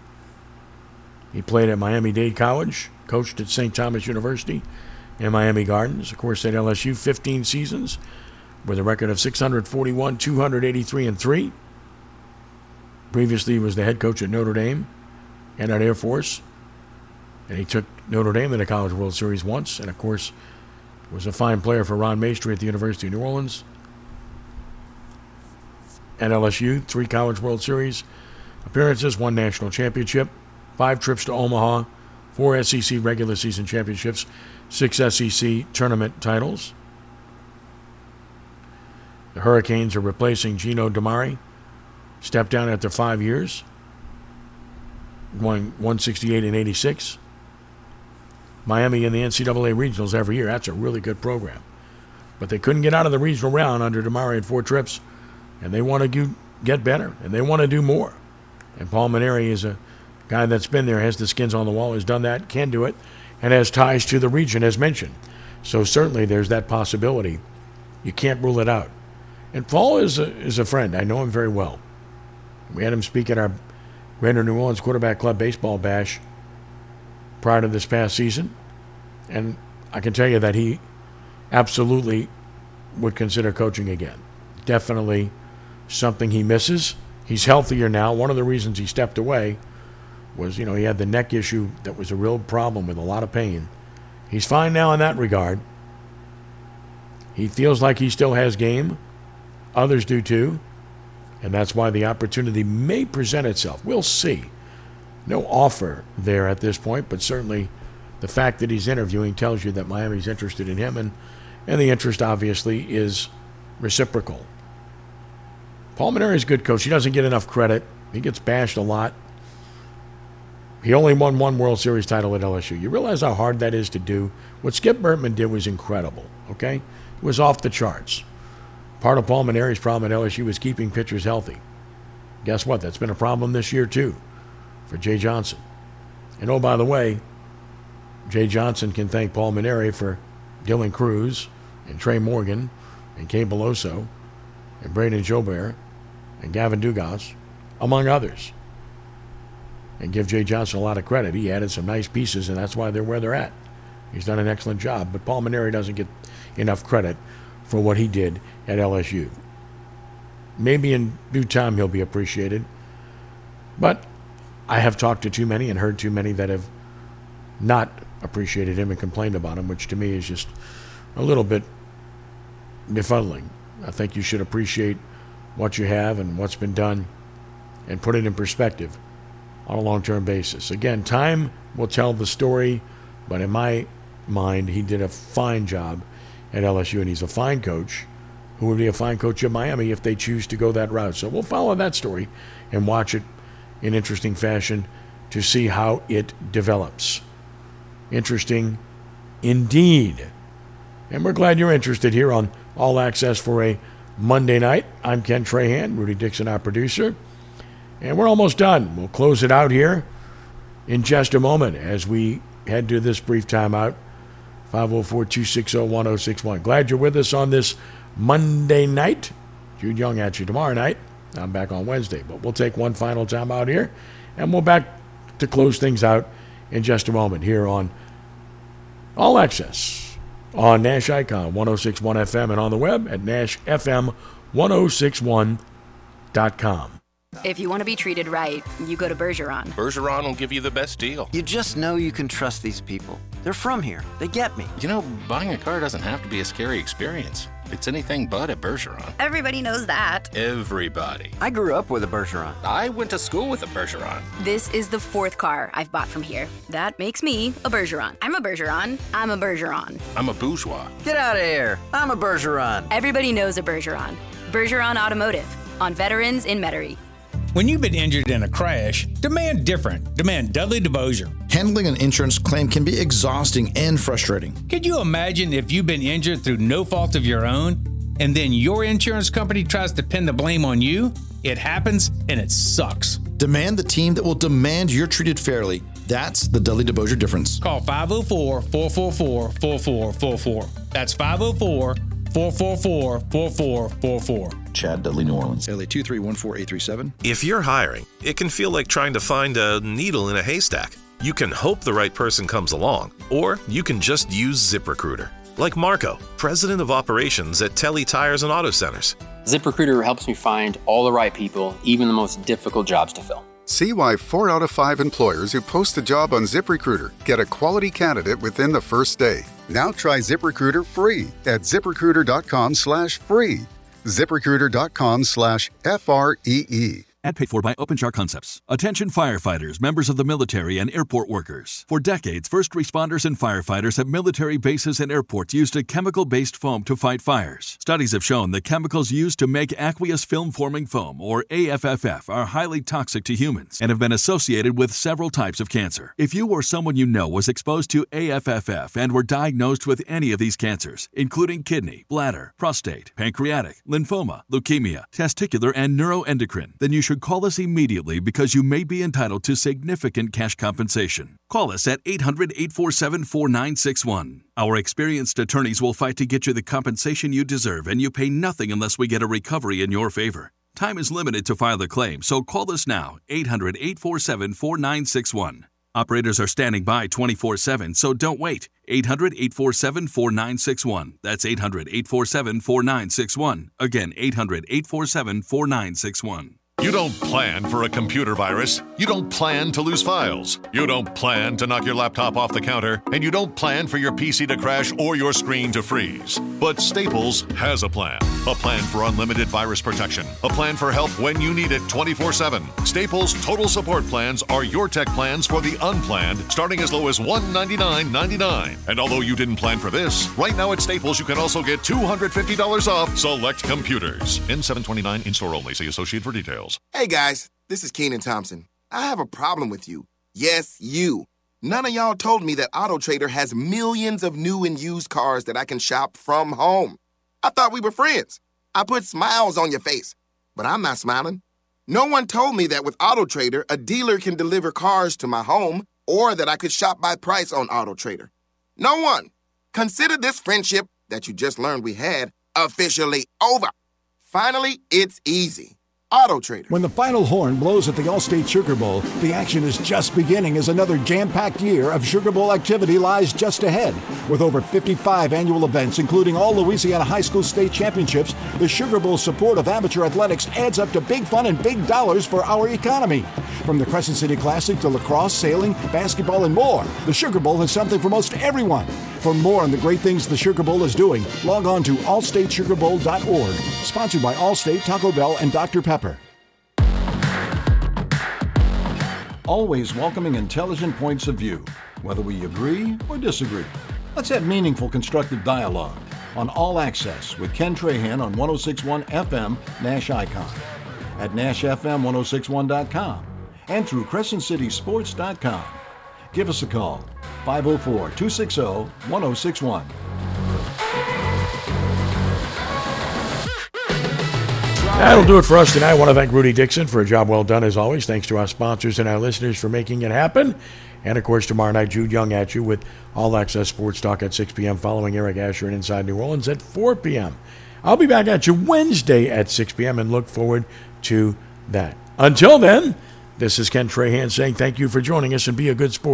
He played at Miami Dade College, coached at St. Thomas University and Miami Gardens. Of course, at LSU, 15 seasons with a record of 641, 283, and 3. Previously, was the head coach at Notre Dame and at Air Force. And he took Notre Dame to the College World Series once, and of course, was a fine player for Ron Maestri at the University of New Orleans. At LSU, three College World Series appearances, one national championship, five trips to Omaha, four SEC regular season championships, six SEC tournament titles. The Hurricanes are replacing Gino DiMare, stepped down after five years, going 168 and 86. Miami in the NCAA regionals every year. That's a really good program. But they couldn't get out of the regional round under DiMare in four trips, and they want to get better, and they want to do more. And Paul Mainieri is a guy that's been there, has the skins on the wall, has done that, can do it, and has ties to the region, as mentioned. So certainly there's that possibility. You can't rule it out. And Paul is a, is a friend. I know him very well. We had him speak at our Greater New Orleans Quarterback Club Baseball Bash prior to this past season. And I can tell you that he absolutely would consider coaching again. Definitely something he misses. He's healthier now. One of the reasons he stepped away was, you know, he had the neck issue that was a real problem with a lot of pain. He's fine now in that regard. He feels like he still has game. Others do too. And that's why the opportunity may present itself. We'll see. No offer there at this point, but certainly the fact that he's interviewing tells you that Miami's interested in him, and, and the interest obviously is reciprocal. Paul Mainieri is a good coach. He doesn't get enough credit. He gets bashed a lot. He only won one World Series title at LSU. You realize how hard that is to do? What Skip Bertman did was incredible, okay? It was off the charts. Part of Paul Mainieri's problem at LSU was keeping pitchers healthy. Guess what? That's been a problem this year, too, for Jay Johnson. And oh, by the way, Jay Johnson can thank Paul Mainieri for Dylan Crews and Tre' Morgan and Kay Beloso and Brayden Jobert and Gavin Dugas, among others. And give Jay Johnson a lot of credit. He added some nice pieces, and that's why they're where they're at. He's done an excellent job. But Paul Mainieri doesn't get enough credit for what he did at LSU. Maybe in due time he'll be appreciated. But I have talked to too many and heard too many that have not appreciated him and complained about him, which to me is just a little bit befuddling. I think you should appreciate what you have and what's been done and put it in perspective on a long term basis. Again, time will tell the story, but in my mind, he did a fine job at LSU, and he's a fine coach who would be a fine coach at Miami if they choose to go that route. So we'll follow that story and watch it in interesting fashion to see how it develops. Interesting indeed. And we're glad you're interested here on All Access for a Monday night. I'm Ken Trahan, Rudy Dixon, our producer. And we're almost done. We'll close it out here in just a moment as we head to this brief timeout. 504 260 1061. Glad you're with us on this Monday night. Jude Young at you tomorrow night. I'm back on Wednesday, but we'll take one final time out here and we'll back to close things out in just a moment here on All Access on Nash Icon 1061 FM and on the web at NashFM1061.com. If you want to be treated right, you go to Bergeron. Bergeron will give you the best deal. You just know you can trust these people. They're from here. They get me. You know, buying a car doesn't have to be a scary experience. It's anything but at Bergeron. Everybody knows that. Everybody. I grew up with a Bergeron. I went to school with a Bergeron. This is the fourth car I've bought from here. That makes me a Bergeron. I'm a Bergeron. I'm a Bergeron. I'm a bourgeois. Get out of here. I'm a Bergeron. Everybody knows a Bergeron. Bergeron Automotive on Veterans in Metairie. When you've been injured in a crash, demand different. Demand Dudley DeBosier. Handling an insurance claim can be exhausting and frustrating. Could you imagine if you've been injured through no fault of your own, and then your insurance company tries to pin the blame on you? It happens and it sucks. Demand the team that will demand you're treated fairly. That's the Dudley DeBosier difference. Call 504 444 4444. That's 504 444 4444. Chad Dudley, New Orleans. LA 2314837. If you're hiring, it can feel like trying to find a needle in a haystack. You can hope the right person comes along, or you can just use ZipRecruiter. Like Marco, president of operations at Telly Tires and Auto Centers. ZipRecruiter helps me find all the right people, even the most difficult jobs to fill. See why four out of five employers who post a job on ZipRecruiter get a quality candidate within the first day. Now try ZipRecruiter free at ziprecruiter.com slash free. ZipRecruiter.com slash F R E E. Ad paid for by OpenShar Concepts. Attention firefighters, members of the military, and airport workers. For decades, first responders and firefighters at military bases and airports used a chemical based foam to fight fires. Studies have shown the chemicals used to make aqueous film forming foam, or AFFF, are highly toxic to humans and have been associated with several types of cancer. If you or someone you know was exposed to AFFF and were diagnosed with any of these cancers, including kidney, bladder, prostate, pancreatic, lymphoma, leukemia, testicular, and neuroendocrine, then you should call us immediately because you may be entitled to significant cash compensation. Call us at 800 847 4961. Our experienced attorneys will fight to get you the compensation you deserve, and you pay nothing unless we get a recovery in your favor. Time is limited to file the claim, so call us now 800 847 4961. Operators are standing by 24 7, so don't wait. 800 847 4961. That's 800 847 4961. Again, 800 847 4961. You don't plan for a computer virus. You don't plan to lose files. You don't plan to knock your laptop off the counter. And you don't plan for your PC to crash or your screen to freeze. But Staples has a plan. A plan for unlimited virus protection. A plan for help when you need it 24 7. Staples Total Support Plans are your tech plans for the unplanned, starting as low as $199.99. And although you didn't plan for this, right now at Staples you can also get $250 off select computers. N729 in store only. See Associate for details. Hey guys, this is Kenan Thompson. I have a problem with you. Yes, you. None of y'all told me that AutoTrader has millions of new and used cars that I can shop from home. I thought we were friends. I put smiles on your face, but I'm not smiling. No one told me that with AutoTrader, a dealer can deliver cars to my home or that I could shop by price on AutoTrader. No one. Consider this friendship that you just learned we had officially over. Finally, it's easy. AutoTrader. When the final horn blows at the Allstate Sugar Bowl, the action is just beginning as another jam-packed year of Sugar Bowl activity lies just ahead. With over 55 annual events, including all Louisiana high school state championships, the Sugar Bowl support of amateur athletics adds up to big fun and big dollars for our economy. From the Crescent City Classic to lacrosse, sailing, basketball, and more, the Sugar Bowl has something for most everyone. For more on the great things the Sugar Bowl is doing, log on to allstatesugarbowl.org. Sponsored by Allstate, Taco Bell, and Dr. Pepper. Always welcoming intelligent points of view, whether we agree or disagree. Let's have meaningful, constructive dialogue on All Access with Ken Trahan on 1061 FM Nash Icon, at NashFM1061.com, and through CrescentCitySports.com. Give us a call, 504 260 1061. That'll do it for us tonight. I want to thank Rudy Dixon for a job well done, as always. Thanks to our sponsors and our listeners for making it happen. And of course, tomorrow night, Jude Young at you with All Access Sports Talk at 6 p.m., following Eric Asher and Inside New Orleans at 4 p.m. I'll be back at you Wednesday at 6 p.m. and look forward to that. Until then, this is Ken Trahan saying thank you for joining us and be a good sport.